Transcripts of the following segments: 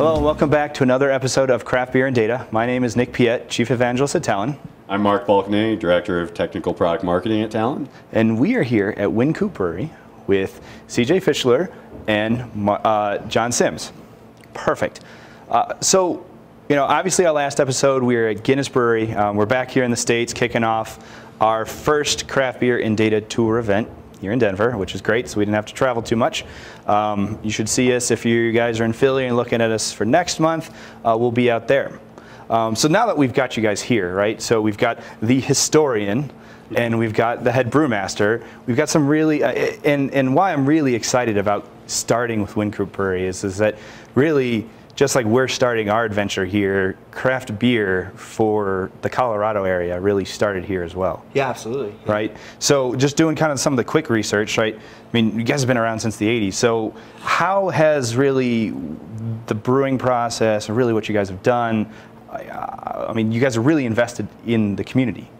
Hello and welcome back to another episode of Craft Beer and Data. My name is Nick Piette, Chief Evangelist at Talend. I'm Mark Balkenende, Director of Technical Product Marketing at Talend. And we are here at Wynkoop Brewery with CJ Fischler and uh, John Sims. Perfect. Uh, so, you know, obviously our last episode we were at Guinness Brewery. Um, we're back here in the States kicking off our first craft beer and data tour event here in Denver, which is great, so we didn't have to travel too much. Um, you should see us if you guys are in Philly and looking at us for next month. Uh, we'll be out there. Um, so now that we've got you guys here, right? So we've got the historian, and we've got the head brewmaster. We've got some really, uh, and and why I'm really excited about starting with Wynkoop Brewery is is that really just like we're starting our adventure here, craft beer for the Colorado area really started here as well. Yeah, absolutely. Yeah. Right? So just doing kind of some of the quick research, right? I mean, you guys have been around since the 80s. So how has really the brewing process and really what you guys have done, uh, I mean, you guys are really invested in the community,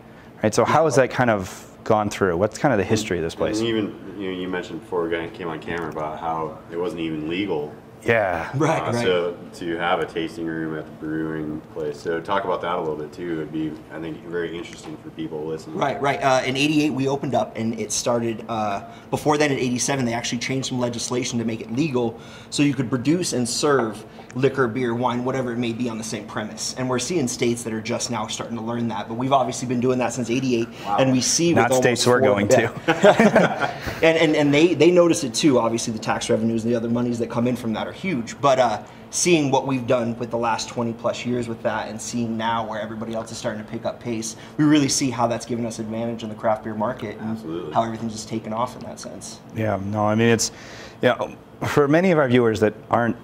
right? So how has that kind of gone through? What's kind of the history of this place? And even you, know, you mentioned before we came on camera about how it wasn't even legal yeah. Right, uh, right. So to have a tasting room at the brewing place. So talk about that a little bit too. It'd be, I think, very interesting for people listening. Right, right. Uh, in '88, we opened up, and it started. Uh, before then, in '87, they actually changed some legislation to make it legal, so you could produce and serve liquor, beer, wine, whatever it may be on the same premise. And we're seeing states that are just now starting to learn that. But we've obviously been doing that since 88. Wow. And we see Not states we're going to. and, and, and they, they notice it too. Obviously, the tax revenues and the other monies that come in from that are huge. But uh, seeing what we've done with the last 20 plus years with that and seeing now where everybody else is starting to pick up pace, we really see how that's given us advantage in the craft beer market and Absolutely. how everything's just taken off in that sense. Yeah, no, I mean, it's, you know, for many of our viewers that aren't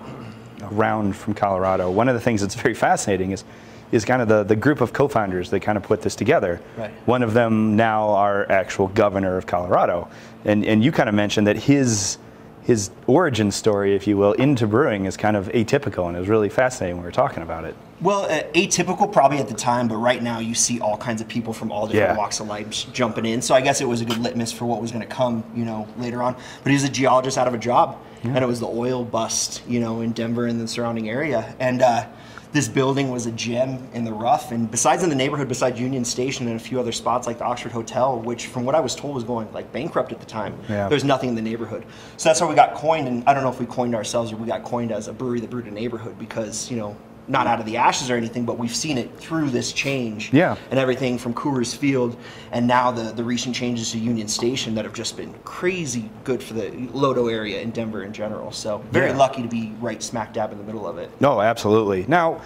around from Colorado, one of the things that's very fascinating is is kind of the, the group of co-founders that kind of put this together. Right. One of them now our actual governor of Colorado. And and you kind of mentioned that his his origin story, if you will, into brewing is kind of atypical and it was really fascinating when we were talking about it. Well, uh, atypical probably at the time, but right now you see all kinds of people from all different yeah. walks of life jumping in. So I guess it was a good litmus for what was going to come, you know, later on. But he was a geologist out of a job, yeah. and it was the oil bust, you know, in Denver and the surrounding area. And uh, this building was a gem in the rough. And besides in the neighborhood, besides Union Station and a few other spots like the Oxford Hotel, which from what I was told was going like bankrupt at the time, yeah. there's nothing in the neighborhood. So that's how we got coined. And I don't know if we coined ourselves or we got coined as a brewery that brewed a neighborhood because, you know, not out of the ashes or anything, but we've seen it through this change. Yeah. And everything from Coors Field and now the, the recent changes to Union Station that have just been crazy good for the Lodo area in Denver in general. So very yeah. lucky to be right smack dab in the middle of it. No, absolutely. Now,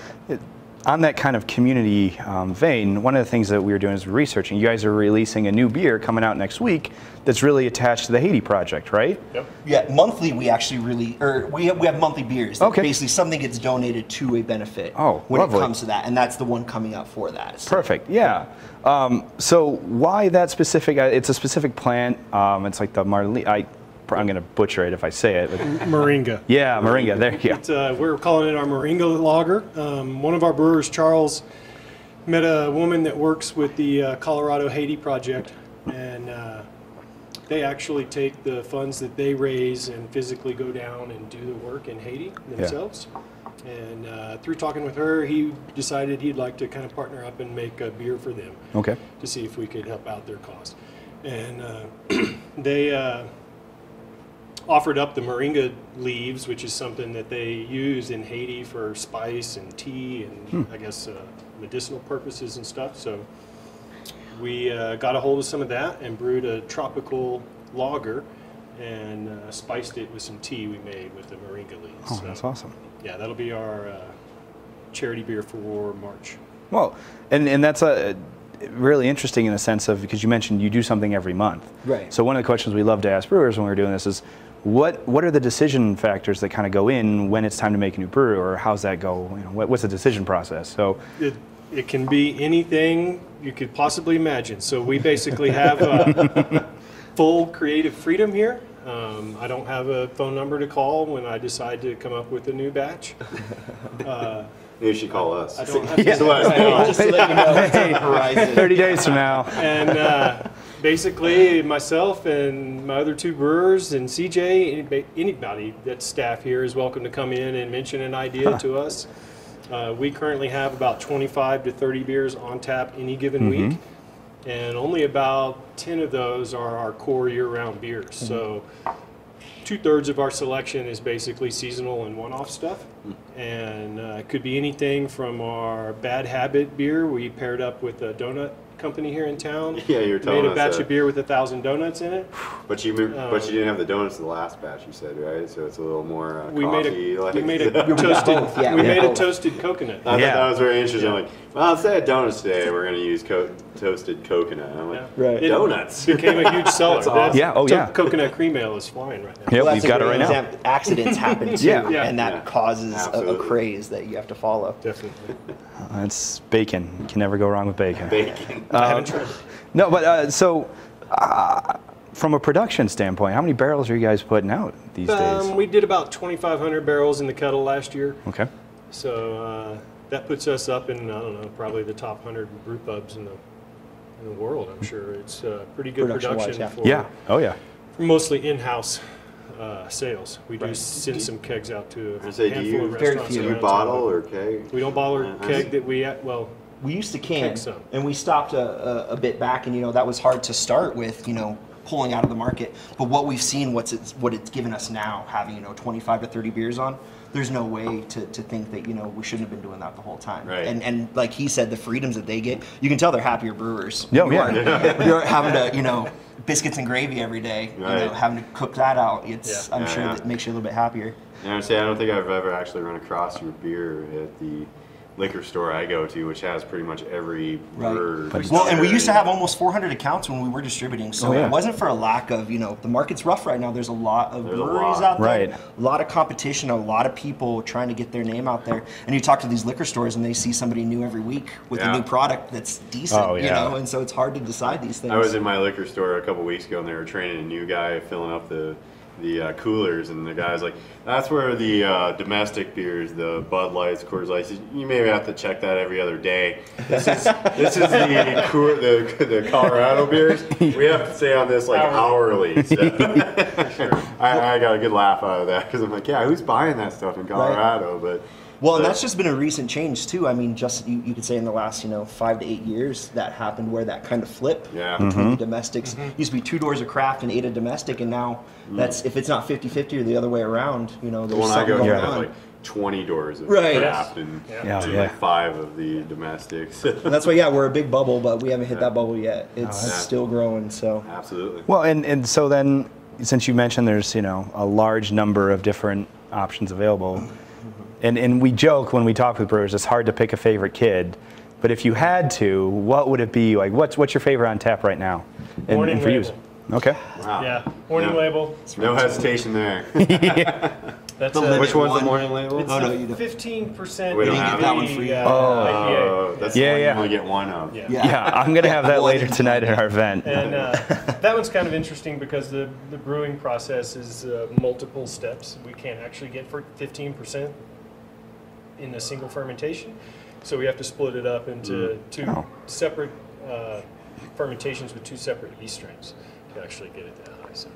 on that kind of community um, vein, one of the things that we were doing is researching. You guys are releasing a new beer coming out next week that's really attached to the Haiti project, right? Yep. Yeah, monthly we actually really, or we have, we have monthly beers. Okay. Basically, something gets donated to a benefit. Oh, when lovely. it comes to that, and that's the one coming out for that. So. Perfect. Yeah. Um, so why that specific? Uh, it's a specific plant. Um, it's like the Marlene. I'm going to butcher it if I say it. Moringa. Yeah, Moringa. There you go. Uh, we're calling it our Moringa lager. Um, one of our brewers, Charles, met a woman that works with the uh, Colorado Haiti Project, and uh, they actually take the funds that they raise and physically go down and do the work in Haiti themselves. Yeah. And uh, through talking with her, he decided he'd like to kind of partner up and make a beer for them. Okay. To see if we could help out their cause. And uh, they uh, offered up the moringa leaves, which is something that they use in Haiti for spice and tea and hmm. I guess uh, medicinal purposes and stuff. So we uh, got a hold of some of that and brewed a tropical lager and uh, spiced it with some tea we made with the moringa leaves. Oh, so, that's awesome. Yeah, that'll be our uh, charity beer for March. Well, and, and that's a really interesting in the sense of because you mentioned you do something every month. Right. So one of the questions we love to ask brewers when we're doing this is what what are the decision factors that kind of go in when it's time to make a new brew, or how's that go? You know, what, what's the decision process? So it, it can be anything you could possibly imagine. So we basically have uh, full creative freedom here. Um, I don't have a phone number to call when I decide to come up with a new batch. Uh, you should call us. I don't have yeah. to, Just to let you know, 30 days from now. And uh, basically, myself and my other two brewers and CJ, anybody, that's staff here is welcome to come in and mention an idea to us. Uh, we currently have about 25 to 30 beers on tap any given week, and only about 10 of those are our core year-round beers. So, two thirds of our selection is basically seasonal and one-off stuff, and uh, it could be anything from our Bad Habit beer. We paired up with a donut company here in town. Yeah, you were telling Made a us batch that. of beer with a thousand donuts in it. But you, mo- but Um, you didn't have the donuts in the last batch. You said right, so it's a little more uh, We made coffee. a like, we made a toasted yeah, we we made got a toasted coconut. I thought that was very interesting. Yeah. Like, well, instead of donuts today, we're going to use co- toasted coconut. I'm like, Yeah. Right. It donuts. became a huge seller. That's awesome. Yeah, oh, yeah. Coconut cream ale is flying right now. Yeah, Well, we've got it great right now. Accidents happen too, Yeah. Yeah. and that Yeah. causes a, a craze that you have to follow. Definitely. It's bacon. You can never go wrong with bacon. Bacon. I haven't tried. No, but uh, so uh, from a production standpoint, how many barrels are you guys putting out these Um, days? we did about 2,500 barrels in the kettle last year. Okay. So uh, that puts us up in I don't know probably the top 100 brew pubs in the in the world. I'm sure it's uh, pretty good Production-wise, production yeah. for, Yeah. Oh yeah. for mostly in-house uh, sales. We do Right. send some kegs out to a say, do handful you- of Very restaurants. few. Do you bottle or keg? We don't bottle or Uh, I keg that we well. We used to can, Keg some. and we stopped a, a, a bit back, and you know that was hard to start with, you know, pulling out of the market. But what we've seen, what's it's what it's given us now, having you know 25 to 30 beers on, there's no way to, to think that you know we shouldn't have been doing that the whole time. Right. And and like he said, the freedoms that they get, you can tell they're happier brewers. Oh, yeah, you yeah. aren't- You're having to you know biscuits and gravy every day. You know, Right. having to cook that out. It's Yeah. I'm Yeah, sure yeah. that makes you a little bit happier. And I say, I don't think I've ever actually run across your beer at the liquor store I go to, which has pretty much every Right. brewer. Well, and we used to have almost 400 accounts when we were distributing, so Oh, yeah. it wasn't for a lack of, you know, the market's rough right now. There's a lot of There's breweries lot. out there, Right. a lot of competition, a lot of people trying to get their name out there. And you talk to these liquor stores, and they see somebody new every week with Yeah. a new product that's decent, Oh, you know, and so it's hard to decide these things. I was in my liquor store a couple weeks ago, and they were training a new guy filling up the the uh, coolers, and the guy's like, "That's where the uh, domestic beers, the Bud Lights, Coors Lights, you may have to check that every other day. This is this is the Coor- the, the Colorado beers. We have to stay on this like hourly." So. I, I got a good laugh out of that because I'm like, "Yeah, who's buying that stuff in Colorado?" But Well, and that's just been a recent change too. I mean, just you, you could say in the last, you know, five to eight years that happened where that kind of flip Yeah. between the mm-hmm. domestics mm-hmm. used to be two doors of craft and eight of domestic, and now mm. that's if it's not 50-50 or the other way around, you know, the there's one I something go to going has on. like 20 doors of Right. craft and, Yeah, and yeah. like five of the domestics. And that's why, yeah, we're a big bubble, but we haven't hit that bubble yet. It's Yeah. still growing. So Absolutely. Well, and, and so then, since you mentioned there's you know a large number of different options available, and and we joke when we talk with brewers, it's hard to pick a favorite kid. But if you had to, what would it be? Like, what's what's your favorite on tap right now? And, Morning and for you, okay. Wow. Yeah, morning Yeah. label. No hesitation there. That's The a, Which one's one. the morning label? It's Oh, no, a you don't. fifteen percent. We don't didn't have get that one for you. Uh, Oh, IPA. that's Yeah, the one yeah. you only get one of. Yeah. Yeah. Yeah, I'm gonna have that later tonight at our event. And uh, that one's kind of interesting because the, the brewing process is uh, multiple steps. We can't actually get for 15% in a single fermentation. So we have to split it up into two Oh. separate uh, fermentations with two separate yeast strains to actually get it that high. So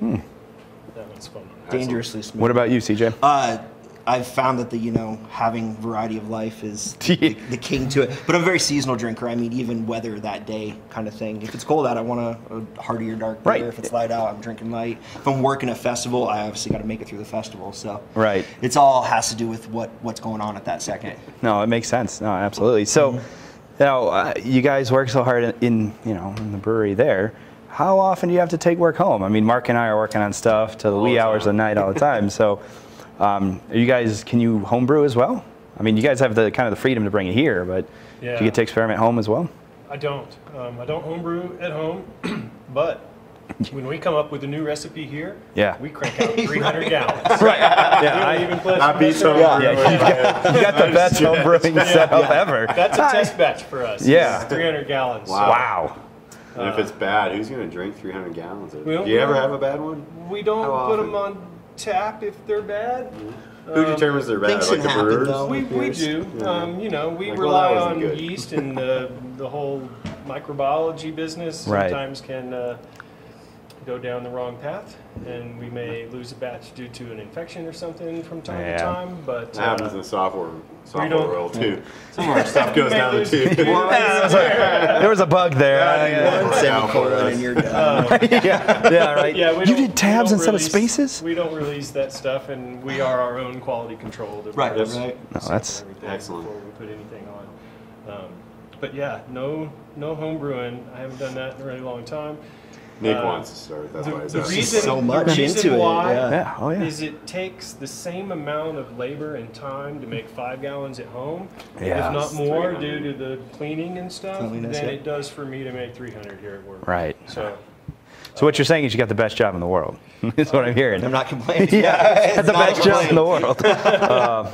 that one's fun. dangerously smooth. What about you, CJ? Uh, I've found that the you know having variety of life is the, the king to it. But I'm a very seasonal drinker. I mean, even weather that day kind of thing. If it's cold out, I want a, a heartier dark beer. Right. If it's light out, I'm drinking light. If I'm working a festival, I obviously got to make it through the festival. So Right. it's all has to do with what what's going on at that second. No, it makes sense. No, absolutely. So, Mm-hmm. you know, uh, you guys work so hard in, in, you know, in the brewery there. How often do you have to take work home? I mean, Mark and I are working on stuff to the All wee the hours of the night all the time. So, um, are you guys, can you homebrew as well? I mean, you guys have the kind of the freedom to bring it here, but do you get to experiment home as well? I don't. Um, I don't homebrew at home, but when we come up with a new recipe here, Yeah. we crank out 300 gallons. Right. Yeah, I, even pledge That to beats mess some yeah, you got, you got the best homebrewing setup ever. That's a test batch for us. Yeah. It's 300 gallons. Wow. Wow. And if it's bad, who's going to drink 300 gallons of it? We don't Do you ever have a bad one? We don't How put often? them on tap if they're bad. Who determines they're bad? things Like can the happen, brewers? though. We, we Beers. do. Um, you know, we Like, rely that wasn't on good. yeast and the, the whole microbiology business Right. sometimes can uh, go down the wrong path, and we may lose a batch due to an infection or something from time Yeah. to time. But That happens uh, in software software don't- world too. Some of our stuff goes down the tube. there was a bug there. Yeah, One semicolon and you're done. yeah, yeah, right. yeah, you did tabs don't instead of spaces? We don't release that stuff, and we are our own quality control. Right, device. right. No, that's- Excellent. Before we put anything on. Um, but yeah, no, no home brewing. I haven't done that in a really long time. Nick Uh, wants to start. That's the, why he's the reason, so the much reason into it, yeah. Yeah, oh yeah. is it takes the same amount of labor and time to make five gallons at home, Yeah. if not more, due to the cleaning and stuff, Cleanliness, than yeah. it does for me to make 300 here at work. Right. So So what you're saying is you got the best job in the world. That's what I'm hearing. I'm not complaining. yeah, it's the best job in the world. Uh,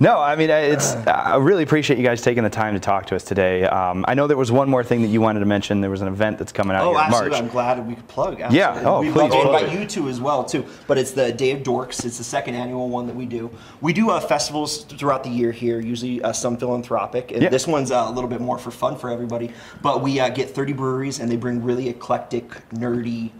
no, I mean it's. I really appreciate you guys taking the time to talk to us today. Um, I know there was one more thing that you wanted to mention. There was an event that's coming out Oh, here in absolutely! March. I'm glad we could plug. Yeah, oh, We'd please, love invite you to as well too. But it's the Day of Dorks. It's the second annual one that we do. We do uh, festivals throughout the year here. Usually uh, some philanthropic, and Yeah. this one's uh, a little bit more for fun for everybody. But we uh, get 30 breweries, and they bring really eclectic, nerdy,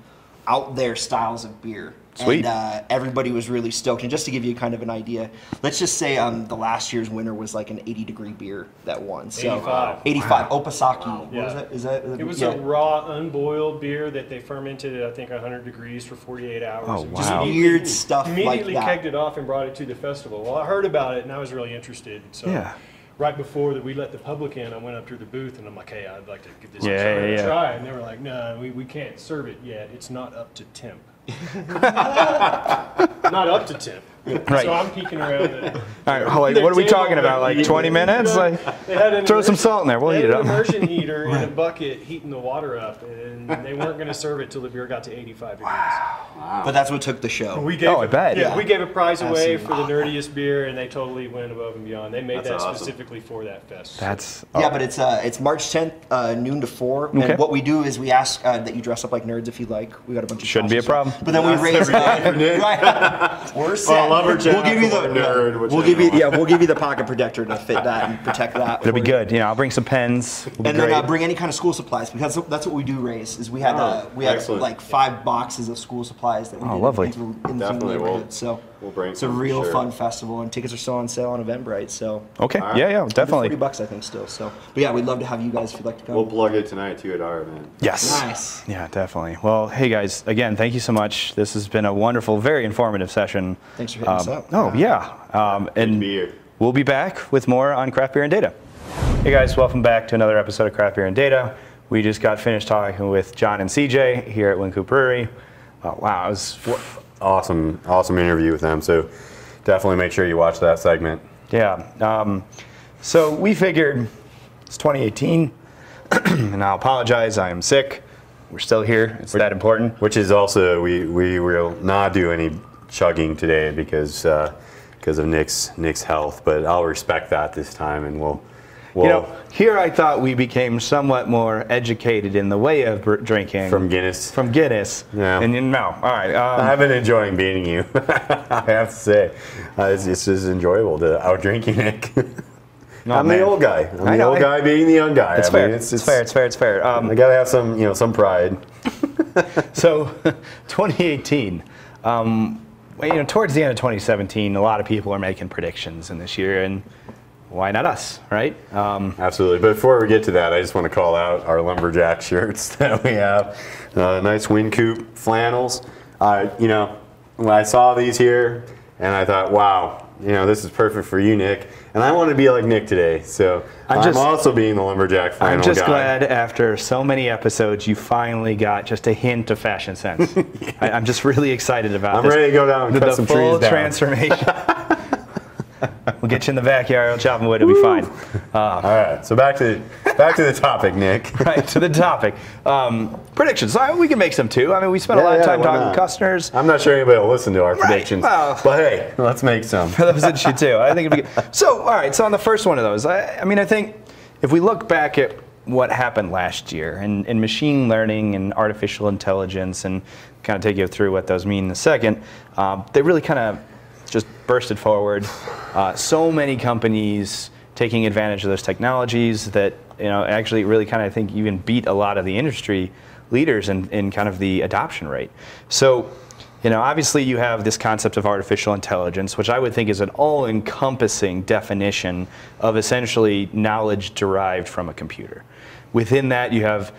out there styles of beer. Sweet. And uh, everybody was really stoked. And just to give you kind of an idea, let's just say um, the last year's winner was like an 80 degree beer that won. So 85. 85. Opasaki. What Yeah. was that? Is that? it was yeah. a raw, unboiled beer that they fermented at I think 100 degrees for 48 hours. Oh, wow. just Wow. Weird stuff like Immediately that. kegged it off and brought it to the festival. Well, I heard about it and I was really interested. So Yeah. right before that we let the public in, I went up to the booth and I'm like, hey, I'd like to give this Yeah, a try. yeah, yeah. And they were like, no, we, we can't serve it yet. It's not up to temp. not up to temp. Right. So I'm peeking around. At, All right, like, what are we talking about? Like 20 minutes? Like, they had an throw some salt in there. We'll they heat had it an up. immersion heater in a bucket heating the water up, and they weren't going to serve it till the beer got to 85 degrees. But that's what took the show. We gave Oh, I bet. Yeah, Yeah. we gave a prize away Absolutely. for the nerdiest beer, and they totally went above and beyond. They made That's that awesome. specifically for that fest. That's yeah, but it's uh, it's March 10th, uh, noon to four. Okay. And what we do is we ask uh, that you dress up like nerds if you like. We got a bunch of Shouldn't be a problem. But then we raise every day right. We're set. Well, lumberjack we'll give you the nerd, We'll give you one. yeah. We'll give you the pocket protector to fit that and protect that. it'll be you. good. You know, I'll bring some pens. It'll And then great. uh, bring any kind of school supplies because that's what we do raise. Is we had uh, Oh, we had excellent. like five boxes of school supplies that we Oh, did lovely. into, into Definitely, the we'll- neighborhood. So we'll bring it's a real sure. fun festival, and tickets are still on sale on Eventbrite. So okay. All right. Yeah, yeah, Forty definitely. bucks, I think, still. So, but yeah, we'd love to have you guys if you'd like to come. We'll plug it tonight too at our event. Yes. Nice. Yeah, definitely. Well, hey guys, again, thank you so much. This has been a wonderful, very informative session. Thanks for hitting us Um, up. Oh yeah, um, and be we'll be back with more on craft beer and data. Hey guys, welcome back to another episode of Craft Beer and Data. We just got finished talking with John and CJ here at Wynkoop Brewery. Oh, wow, it was Awesome, awesome interview with them. So definitely make sure you watch that segment. Yeah. Um, so we figured it's 2018, and I'll apologize. I am sick. We're still here. It's that important. Which is also we we will not do any chugging today because uh, because of Nick's Nick's health. But I'll respect that this time, and we'll we'll You know, here I thought we became somewhat more educated in the way of br- drinking from Guinness. from Guinness. Yeah. And you know, all right. Um, I've been enjoying beating you. I have to say, uh, it's, it's just enjoyable to out drink you, Nick. no, I'm man. the old guy. I'm I the know, old I- guy being the young guy. It's I fair. mean, it's, fair. It's fair. It's fair. Um, I gotta have some, you know, some pride. So, 2018. Um, you know, towards the end of 2017, a lot of people are making predictions in this year, and why not us, right? Um, Absolutely. But before we get to that, I just want to call out our lumberjack shirts that we have. Uh, nice Wynkoop flannels. Uh, you know, when I saw these here, and I thought, wow, you know, this is perfect for you, Nick. And I want to be like Nick today, so I'm I'm, also being the lumberjack flannel I'm just guy. glad after so many episodes, you finally got just a hint of fashion sense. I, I'm just really excited about it. I'm this. ready to go down and the, cut the some full trees down. transformation. we'll get you in the backyard, we'll chop wood, it'll be fine. All right, so back to back to the topic, Nick. right to the topic. Um, predictions. So we can make some too. I mean, we spent a lot of time why talking to customers. I'm not sure anybody will listen to our predictions, well- but hey, let's make some. for those that should too. I think it'd be good. So, all right. So on the first one of those, I, I mean, I think if we look back at what happened last year and, and machine learning and artificial intelligence and kind of take you through what those mean in a second, um, they really kind of just bursted forward. Uh, so many companies taking advantage of those technologies that you know actually really kind of I think even beat a lot of the industry leaders in, in kind of the adoption rate. So, you know, obviously you have this concept of artificial intelligence, which I would think is an all-encompassing definition of essentially knowledge derived from a computer. Within that, you have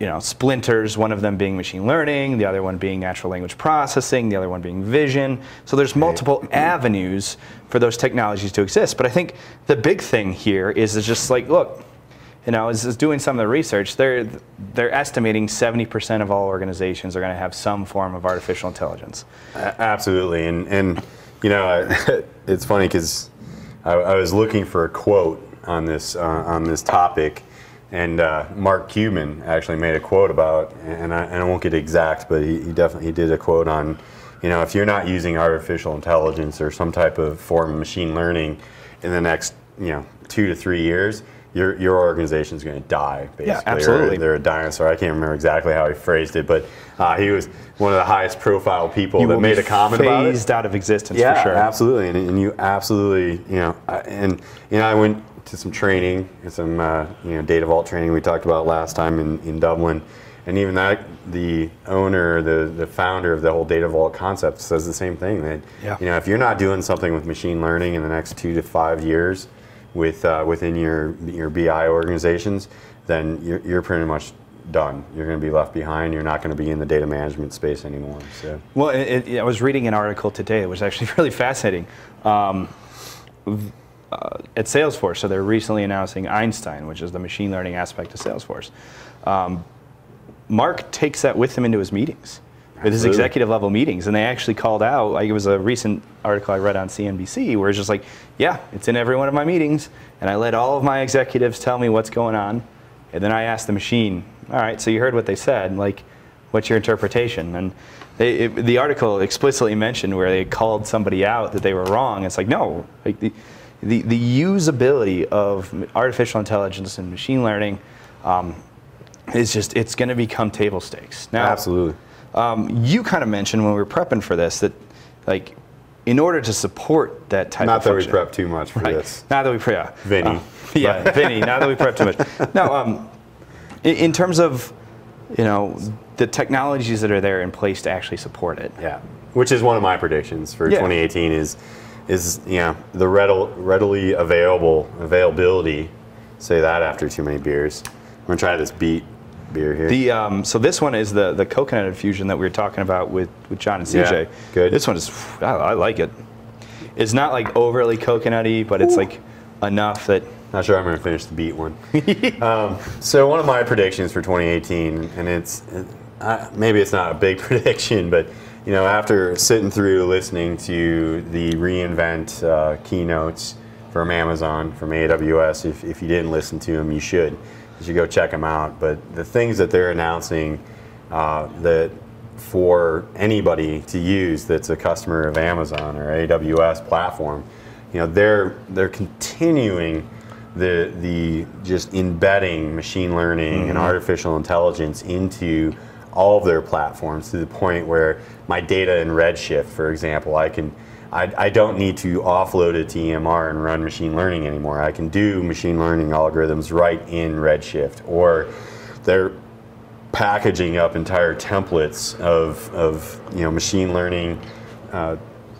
you know, splinters, one of them being machine learning, the other one being natural language processing, the other one being vision. So there's multiple avenues for those technologies to exist. But I think the big thing here is, is just like, look, you know, is, is doing some of the research, they're, they're estimating 70% of all organizations are going to have some form of artificial intelligence. Absolutely. And, and you know, it's funny because I, I, was looking for a quote on this, uh, on this topic and uh, Mark Cuban actually made a quote about, and I, and I won't get exact, but he, he, definitely he did a quote on, you know, if you're not using artificial intelligence or some type of form of machine learning in the next, you know, two to three years, your your organization is going to die. Basically, yeah, absolutely. Or they're a dinosaur. I can't remember exactly how he phrased it, but uh, he was one of the highest profile people you that made a comment about it. Phased out of existence yeah, for sure. absolutely. And, and you absolutely, you know, and you know, I went to some training, some uh, you know Data Vault training we talked about last time in, in Dublin, and even that the owner, the the founder of the whole Data Vault concept says the same thing that yeah. you know if you're not doing something with machine learning in the next two to five years, with uh, within your your BI organizations, then you're, you're pretty much done. You're going to be left behind. You're not going to be in the data management space anymore. So. Well, it, it, I was reading an article today. It was actually really fascinating. Um, uh, at Salesforce, so they're recently announcing Einstein, which is the machine learning aspect of Salesforce. Um, Mark takes that with him into his meetings, with his executive level meetings, and they actually called out. Like it was a recent article I read on CNBC where it's just like, yeah, it's in every one of my meetings, and I let all of my executives tell me what's going on, and then I asked the machine, all right, so you heard what they said, like, what's your interpretation? And they, it, the article explicitly mentioned where they called somebody out that they were wrong. It's like, no, like the, the, the usability of artificial intelligence and machine learning um, is just, it's going to become table stakes. Now, Absolutely. Um, you kind of mentioned when we were prepping for this that, like, in order to support that type not of Not that function, we prep too much for right, this. Not that we prep. Yeah. Vinny. Uh, yeah, Vinny. Not that we prep too much. No, um, in, in terms of, you know, the technologies that are there in place to actually support it. Yeah. Which is one of my predictions for Yeah. 2018 is is you know the readil- readily available availability. Say that after too many beers. I'm gonna try this beet beer here. The um, so this one is the the coconut infusion that we were talking about with with John and CJ. Yeah, good. This one is I, I like it. It's not like overly coconutty, but it's like enough that Not sure I'm to finish the beet one. um, so one of my predictions for 2018, and it's uh, maybe it's not a big prediction, but you know, after sitting through listening to the reInvent uh, keynotes from Amazon, from AWS, if, if you didn't listen to them, you should. You should go check them out. But the things that they're announcing uh, that for anybody to use that's a customer of Amazon or AWS platform, you know, they're they're continuing the the just embedding machine learning and artificial intelligence into all of their platforms to the point where my data in Redshift, for example, I can I, I don't need to offload it to EMR and run machine learning anymore. I can do machine learning algorithms right in Redshift, or they're packaging up entire templates of, of you know machine learning uh,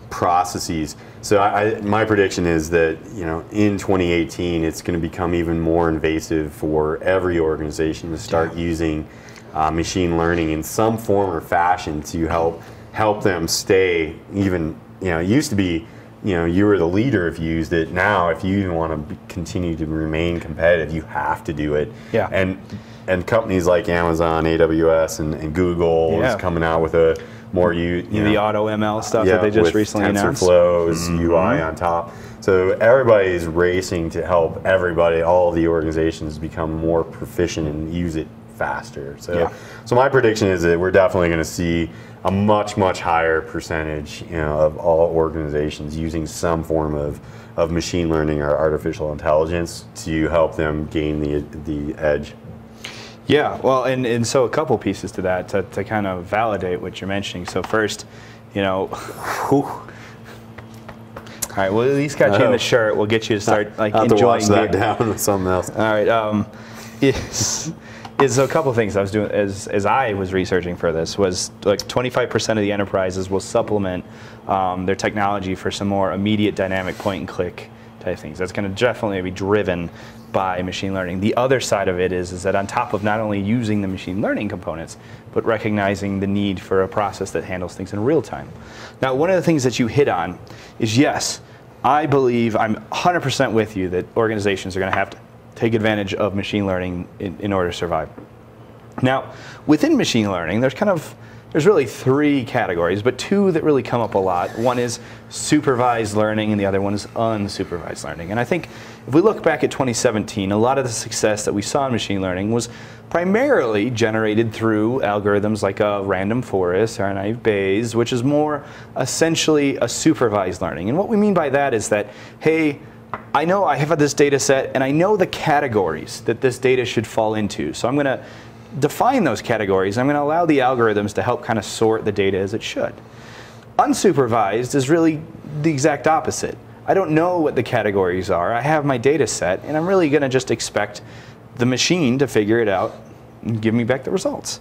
processes. So I, I, my prediction is that you know in 2018 it's going to become even more invasive for every organization to start using uh, machine learning in some form or fashion to help help them stay even you know it used to be you know you were the leader if you used it now if you even want to continue to remain competitive you have to do it Yeah. and and companies like Amazon AWS and, and Google Yeah. is coming out with a more you, you the know, auto ML stuff that they just with recently announced. TensorFlow's UI on top. So everybody is racing to help everybody, all the organizations become more proficient and use it faster. So, Yeah. so my prediction is that we're definitely going to see a much much higher percentage, you know, of all organizations using some form of of machine learning or artificial intelligence to help them gain the the edge. Yeah, well, and, and so a couple pieces to that to, to kind of validate what you're mentioning. So first, you know, whew. all right, we'll at least got you in Oh. the shirt. We'll get you to start like I have to enjoying that down with something else. All right. Um, yes. Is a couple things I was doing as as I was researching for this was like 25% of the enterprises will supplement um, their technology for some more immediate dynamic point and click type things. That's going to definitely be driven by machine learning. The other side of it is is that on top of not only using the machine learning components, but recognizing the need for a process that handles things in real time. Now, one of the things that you hit on is yes, I believe I'm 100% with you that organizations are going to have to take advantage of machine learning in, in order to survive. Now, within machine learning, there's kind of there's really three categories, but two that really come up a lot. One is supervised learning, and the other one is unsupervised learning. And I think if we look back at 2017, a lot of the success that we saw in machine learning was primarily generated through algorithms like a random forest or a naive Bayes, which is more essentially a supervised learning. And what we mean by that is that, hey, I know I have this data set and I know the categories that this data should fall into. So I'm going to define those categories. I'm going to allow the algorithms to help kind of sort the data as it should. Unsupervised is really the exact opposite. I don't know what the categories are. I have my data set, and I'm really going to just expect the machine to figure it out and give me back the results.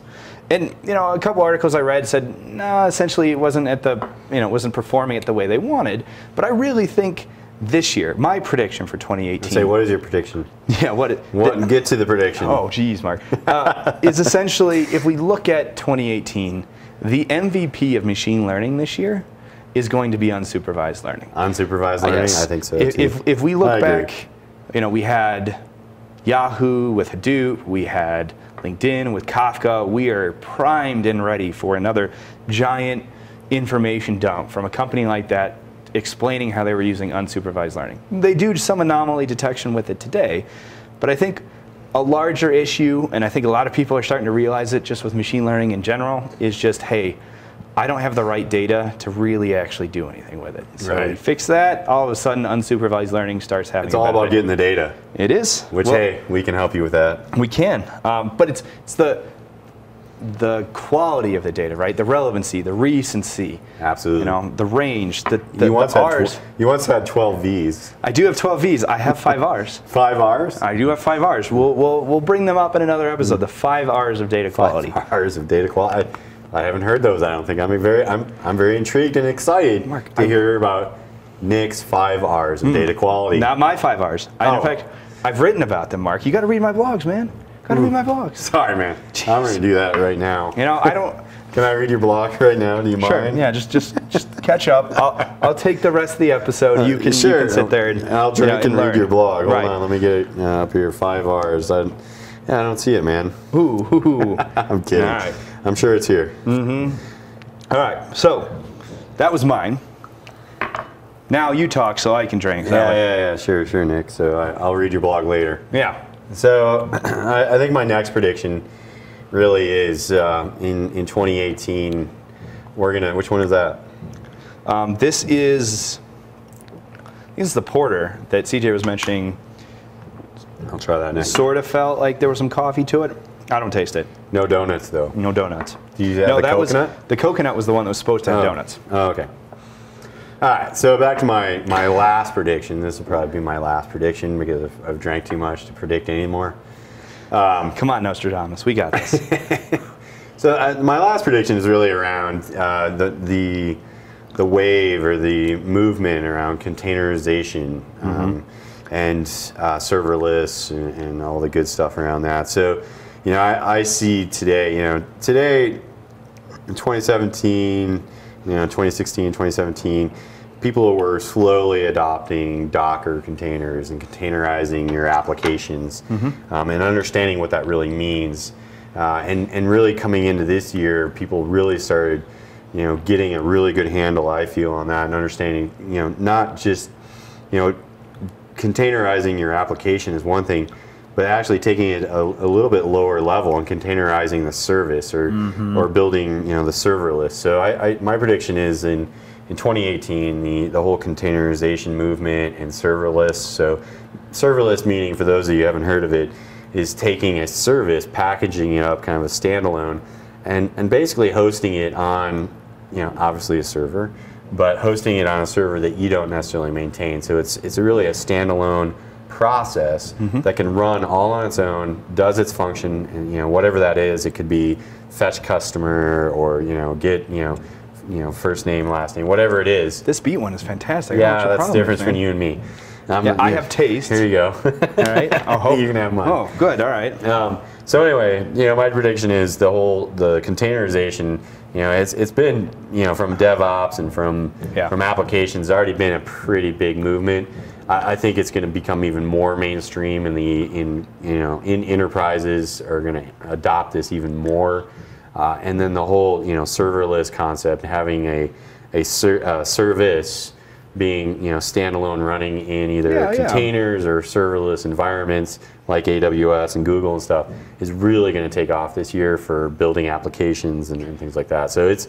And you know, a couple articles I read said, no, nah, essentially it wasn't at the, you know, it wasn't performing it the way they wanted. But I really think this year, my prediction for 2018. Say, what is your prediction? Yeah, what? It, what get to the prediction. Oh, geez, Mark. Uh, is essentially, if we look at 2018, the MVP of machine learning this year is going to be unsupervised learning. Unsupervised learning, I think so. If, if, if, we look back, you know, we had Yahoo with Hadoop, we had LinkedIn with Kafka. We are primed and ready for another giant information dump from a company like that explaining how they were using unsupervised learning. They do some anomaly detection with it today, but I think a larger issue, and I think a lot of people are starting to realize it just with machine learning in general, is just, hey, I don't have the right data to really actually do anything with it. So right. you fix that, all of a sudden unsupervised learning starts happening. It's all about getting the data. It is. Which well, hey, we can help you with that. We can, um, but it's it's the the quality of the data, right? The relevancy, the recency. Absolutely. You know, the range, the, the, you once the had R's. Tw- you once had 12 V's. I do have 12 V's. I have five R's. five R's? I do have five R's. We'll, we'll, we'll bring them up in another episode, the five R's of data quality. Five R's of data quality. I, I haven't heard those, I don't think. I'm very, I'm, I'm very intrigued and excited Mark, to I'm, hear about Nick's five R's of mm, data quality. Not my five R's. I, oh. In fact, I've written about them, Mark. You got to read my blogs, man. Gotta read my blogs. Sorry, man. Jeez. I'm gonna do that right now. You know, I don't. Can I read your blog right now? Do you sure. mind? Yeah, just just just catch up. I'll I'll take the rest of the episode. You can, sure. you can sit there and I'll drink you know, and, and read your blog. Hold right. on, let me get it uh, up here. Five R's. I, yeah, I don't see it, man. Ooh, ooh. I'm kidding. Right. I'm sure it's here. Mm-hmm. All right. So that was mine. Now you talk so I can drink. Yeah, yeah, yeah. Sure, sure, Nick. So I, I'll read your blog later. Yeah. So I, I, think my next prediction really is uh, in in 2018. We're gonna. Which one is that? Um, this is. This is the porter that CJ was mentioning. I'll try that next. Sort of felt like there was some coffee to it. I don't taste it. No donuts though. No donuts. Do you have no, that coconut? was the coconut was the one that was supposed to have oh. donuts. Oh, okay. All right, so back to my, my last prediction. This will probably be my last prediction because I've, I've drank too much to predict anymore. Um, Come on, Nostradamus, we got this. so uh, my last prediction is really around uh, the, the, the wave or the movement around containerization mm-hmm. um, and uh, serverless and, and, all the good stuff around that. So, you know, I, I see today, you know, today in 2017, you know, 2016, 2017, people were slowly adopting Docker containers and containerizing your applications mm-hmm. um, and understanding what that really means. Uh, and, and really coming into this year, people really started, you know, getting a really good handle, I feel, on that and understanding, you know, not just, you know, containerizing your application is one thing, but actually taking it a, a, little bit lower level and containerizing the service or mm-hmm. or building you know the serverless. So I, I, my prediction is in in 2018 the the whole containerization movement and serverless. So serverless meaning for those of you who haven't heard of it is taking a service, packaging it up, kind of a standalone, and and basically hosting it on you know obviously a server, but hosting it on a server that you don't necessarily maintain. So it's it's really a standalone process Mm-hmm. that can run all on its own, does its function, and you know whatever that is. It could be fetch customer or you know get you know you know first name last name whatever it is. This beet one is fantastic. I Yeah, that's the is, difference between you and me. I'm- Yeah, I have taste. Here you go. All right. Oh, You can have mine. Oh, good. All right. Um, so anyway, you know, my prediction is the whole the containerization. You know, it's it's been you know from DevOps and from Yeah. from applications already been a pretty big movement. I, I think it's going to become even more mainstream, and the in you know in enterprises are going to adopt this even more. Uh, and then the whole you know serverless concept, having a a ser- uh, service being you know standalone running in either Yeah, yeah. containers or serverless environments like AWS and Google and stuff is really going to take off this year for building applications and, and things like that. So it's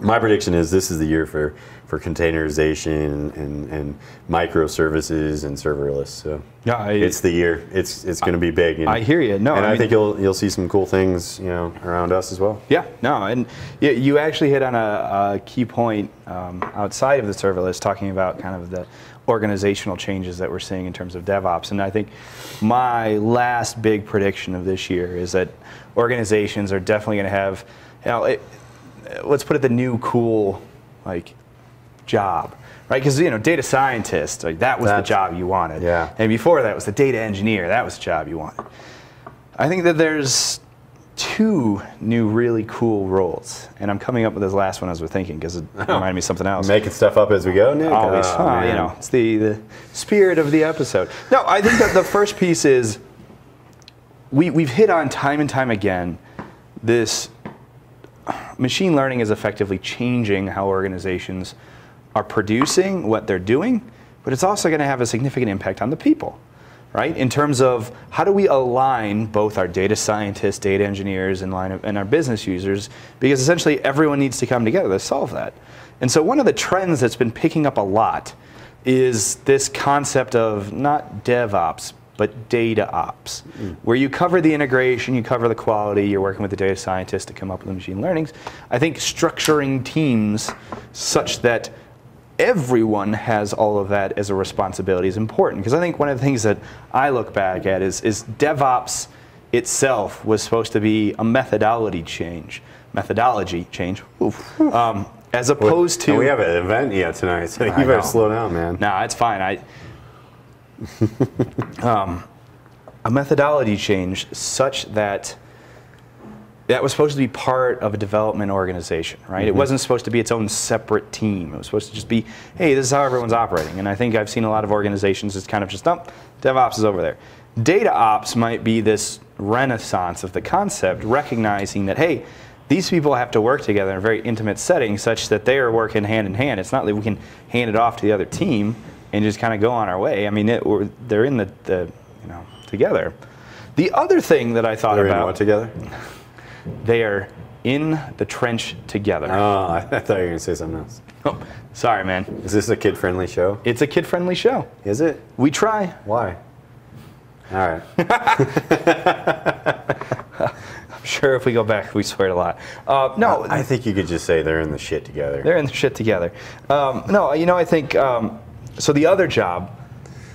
my prediction is this is the year for for containerization and, and microservices and serverless. So Yeah, I- it's the year. It's it's going to be big. I hear you. No, and I I, mean- think you'll you'll see some cool things you know around us as well. Yeah, no, and you, you actually hit on a, a key point um, outside of the serverless, talking about kind of the organizational changes that we're seeing in terms of DevOps. And I think my last big prediction of this year is that organizations are definitely going to have, you know, it, let's put it the new cool, like, job. Right, because you know, data scientist, like that was That's- the job you wanted. Yeah. And before that was the data engineer, that was the job you wanted. I think that there's two new really cool roles, and I'm coming up with this last one as we're thinking because it reminded me of something else. Making stuff up as we go, Nick. Always, Oh, you know, it's the, the spirit of the episode. No, I think that the first piece is we, we've hit on time and time again this machine learning is effectively changing how organizations are producing what they're doing, but it's also going to have a significant impact on the people, right? In terms of how do we align both our data scientists, data engineers, and, line of, and our business users, because essentially everyone needs to come together to solve that. And so one of the trends that's been picking up a lot is this concept of not DevOps, but data ops, where you cover the integration, you cover the quality, you're working with the data scientists to come up with the machine learnings. I think structuring teams such that everyone has all of that as a responsibility is important. Because I think one of the things that I look back at is, is DevOps itself was supposed to be a methodology change, methodology change, oof, um, as opposed to we have an event yeah tonight, so you I better know. slow down, man. no, it's fine. I um, a methodology change such that that was supposed to be part of a development organization, right? It wasn't supposed to be its own separate team. It was supposed to just be, hey, this is how everyone's operating. And I think I've seen a lot of organizations it's kind of just, oh, DevOps is over there. Data ops might be this renaissance of the concept, recognizing that, hey, these people have to work together in a very intimate setting such that they are working hand in hand. It's not that we can hand it off to the other team and just kind of go on our way. I mean, it, we're, they're in the, the, you know, together. The other thing that I thought They're in about together? they are in the trench together. Oh, I thought you were gonna say something else. Oh, sorry, man. Is this a kid-friendly show? It's a kid-friendly show. Is it? We try. Why? All right. I'm sure if we go back, we swear a lot. Uh, no, I think you could just say they're in the shit together. they're in the shit together. Um, no, you know, I think um, so. The other job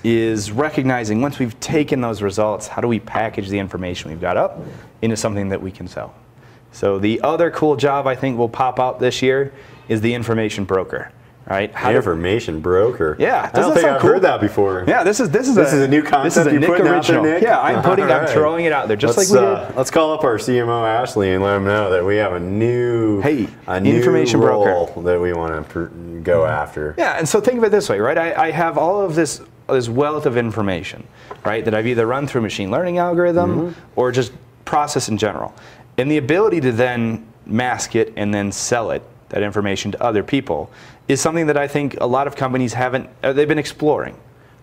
is recognizing once we've taken those results, how do we package the information we've got up into something that we can sell? So the other cool job I think will pop out this year is the information broker, right? How do- Information broker. Yeah, I don't think I've cool? heard that before. Yeah, this is this is This a, is a new concept. This is a you're Nick putting out there, original. Nick? Yeah, I'm putting, All I'm throwing it out there, just let's, like we uh, did. let's call up our CMO Ashley and let him know that we have a new Hey, a new information broker. that we want to pr- go after. Yeah, and so think of it this way, right? I, I have all of this this wealth of information, right, that I've either run through a machine learning algorithm or just process in general, and the ability to then mask it and then sell it that information to other people is something that I think a lot of companies haven't. Uh, they've been exploring,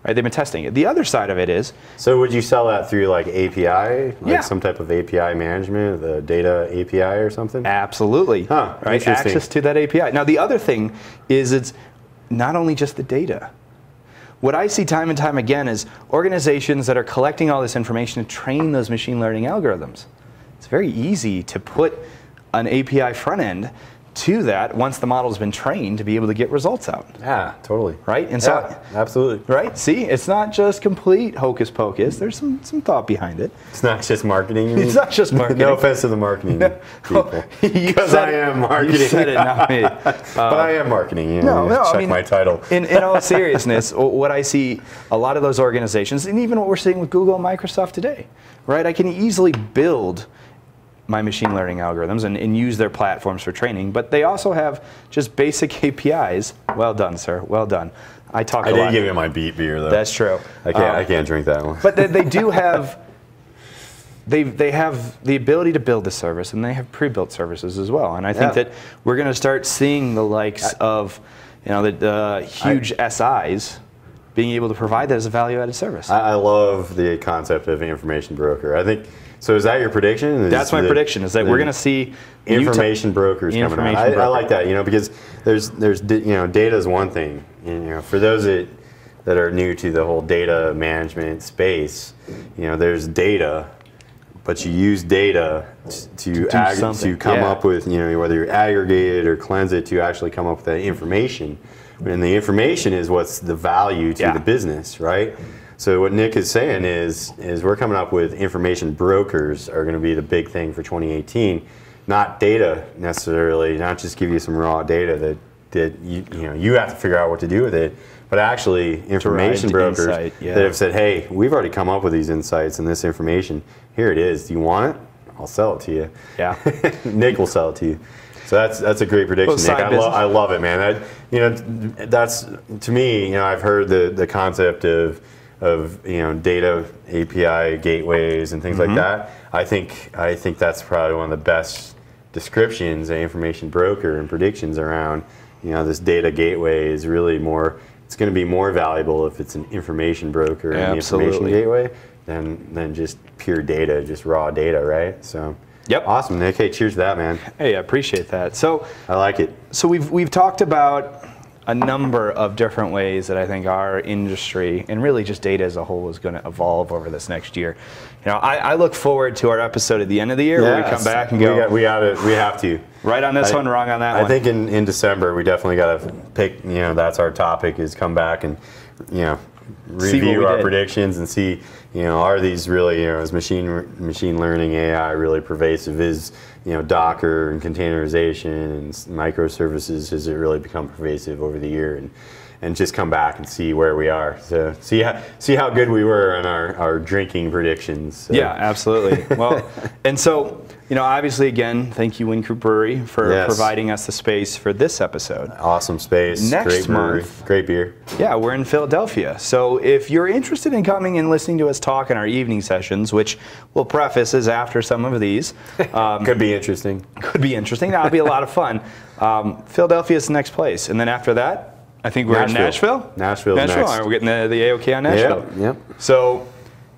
right? They've been testing it. The other side of it is So would you sell that through like API, like Yeah. some type of API management, the data API or something? Absolutely. Huh, right. Access to that API. Now the other thing is it's not only just the data. What I see time and time again is organizations that are collecting all this information to train those machine learning algorithms. It's very easy to put an API front end to that once the model's been trained to be able to get results out. Yeah, totally. Right? And so Yeah, absolutely. Right? See, it's not just complete hocus pocus. There's some, some thought behind it. It's not just marketing. It's not just marketing. no offense to the marketing people. You Because said I am marketing. You said it, not me. Uh, but I am marketing. You No, know, no, check I mean, my title. In, in all seriousness, what I see a lot of those organizations, and even what we're seeing with Google and Microsoft today, right? I can easily build my machine learning algorithms and, and use their platforms for training, but they also have just basic APIs. Well done, sir. Well done. I talk I did give you my beet beer though. That's true. I can't. Um, I can't drink that one. but they, they do have they they have the ability to build the service and they have pre-built services as well and i think Yeah. that we're going to start seeing the likes of you know the, the huge SIs being able to provide that as a value-added service I, I love the concept of information broker. I think. So is that your prediction? Is that's my the- prediction is that we're going to see information brokers coming out. Information I, I like that. You know, because there's there's you know data is one thing. And, you know, for those that that are new to the whole data management space, you know, there's data, but you use data to do ag- to come yeah. up with you know whether you aggregate it or cleanse it to actually come up with that information. And the information is what's the value to Yeah. the business, right? So what Nick is saying is is we're coming up with information brokers are going to be the big thing for 2018, not data necessarily, not just give you some raw data that that you you know you have to figure out what to do with it, but actually information Derived brokers insight, yeah. that have said, hey, we've already come up with these insights and this information. Here it is. Do you want it? I'll sell it to you. Yeah. Nick will sell it to you. So that's that's a great prediction, Well, Nick. I, lo- I love it, man. That, you know, that's to me. You know, I've heard the the concept of of you know data API gateways and things Mm-hmm. like that. I think I think that's probably one of the best descriptions of information broker and predictions around. You know, this data gateway is really more. It's going to be more valuable if it's an information broker and the information gateway than than just pure data, just raw data, right? So. Yep. Awesome, Nick. Hey, cheers to that, man. hey i appreciate that so I like it. so we've we've talked about a number of different ways that I think our industry and really just data as a whole is going to evolve over this next year. You know, I, I look forward to our episode at the end of the year where we come back and we go got, we got to, we have to. right on this I- one, wrong on that I one. I think in, in December we definitely got to pick. You know, that's our topic is come back and you know review our did. predictions and see you know are these really you know is machine machine learning AI really pervasive? Is you know Docker and containerization and microservices has it really become pervasive over the year and and just come back and see where we are. So see how see how good we were on our, our drinking predictions. So- Yeah, absolutely. Well, and so, you know, obviously, again, thank you, Wynkoop Brewery, for Yes. providing us the space for this episode. Awesome space. Next great brewery, month- Great beer. Yeah, we're in Philadelphia. So if you're interested in coming and listening to us talk in our evening sessions, which we'll preface is after some of these, um, Could be interesting. could be interesting. That'll be a lot of fun. Um, Philadelphia is the next place. And then after that, I think we're in Nashville. Nashville. Nashville. next. All right, we're getting the, the AOK on Nashville. Yep, yep. So,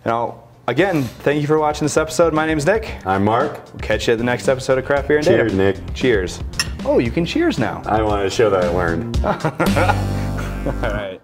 you know, again, thank you for watching this episode. My name's Nick. I'm Mark. We'll catch you at the next episode of Craft Beer and Cheers, Data. Nick. Cheers. Oh, you can cheers now. I wanted to show that I learned. All right.